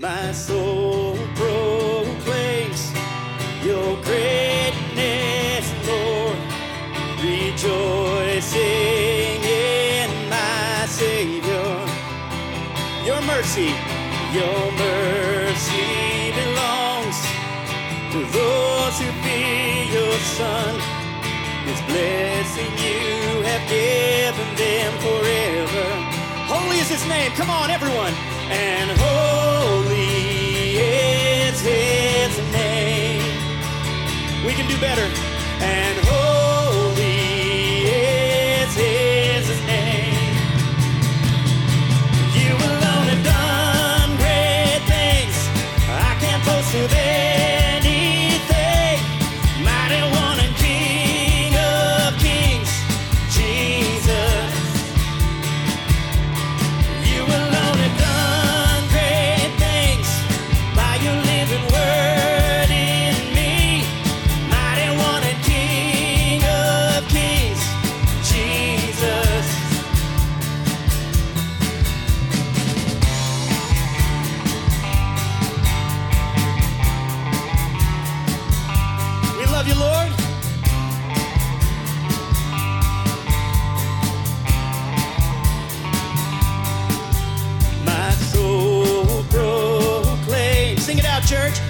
My soul proclaims your greatness, Lord, rejoicing in my Savior. Your mercy, your mercy belongs to those who fear your Son. His blessing you have given them forever. Holy is his name. Come on, everyone. And. better. church,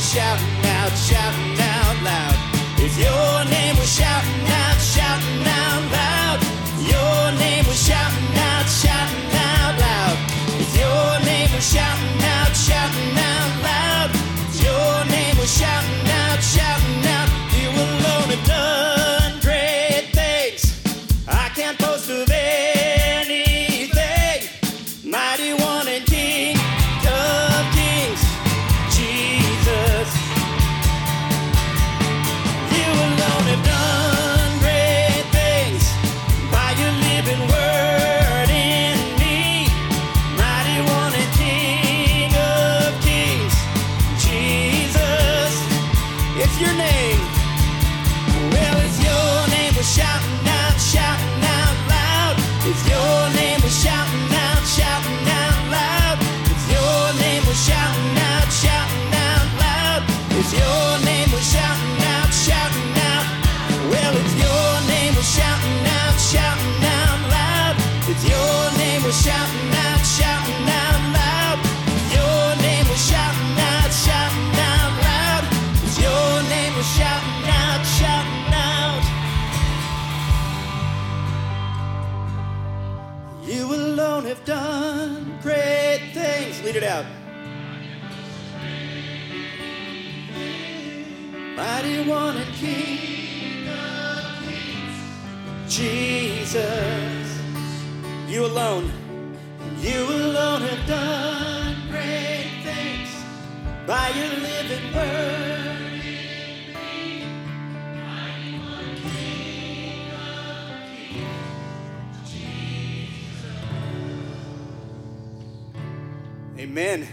was shouting out, shouting out loud. If your name was shouting out. morning. Well, it's your name we're shouting. have done great things. Lead it out. Mighty one and King of Kings, Jesus, you alone, you alone have done great things by your living word. Amen.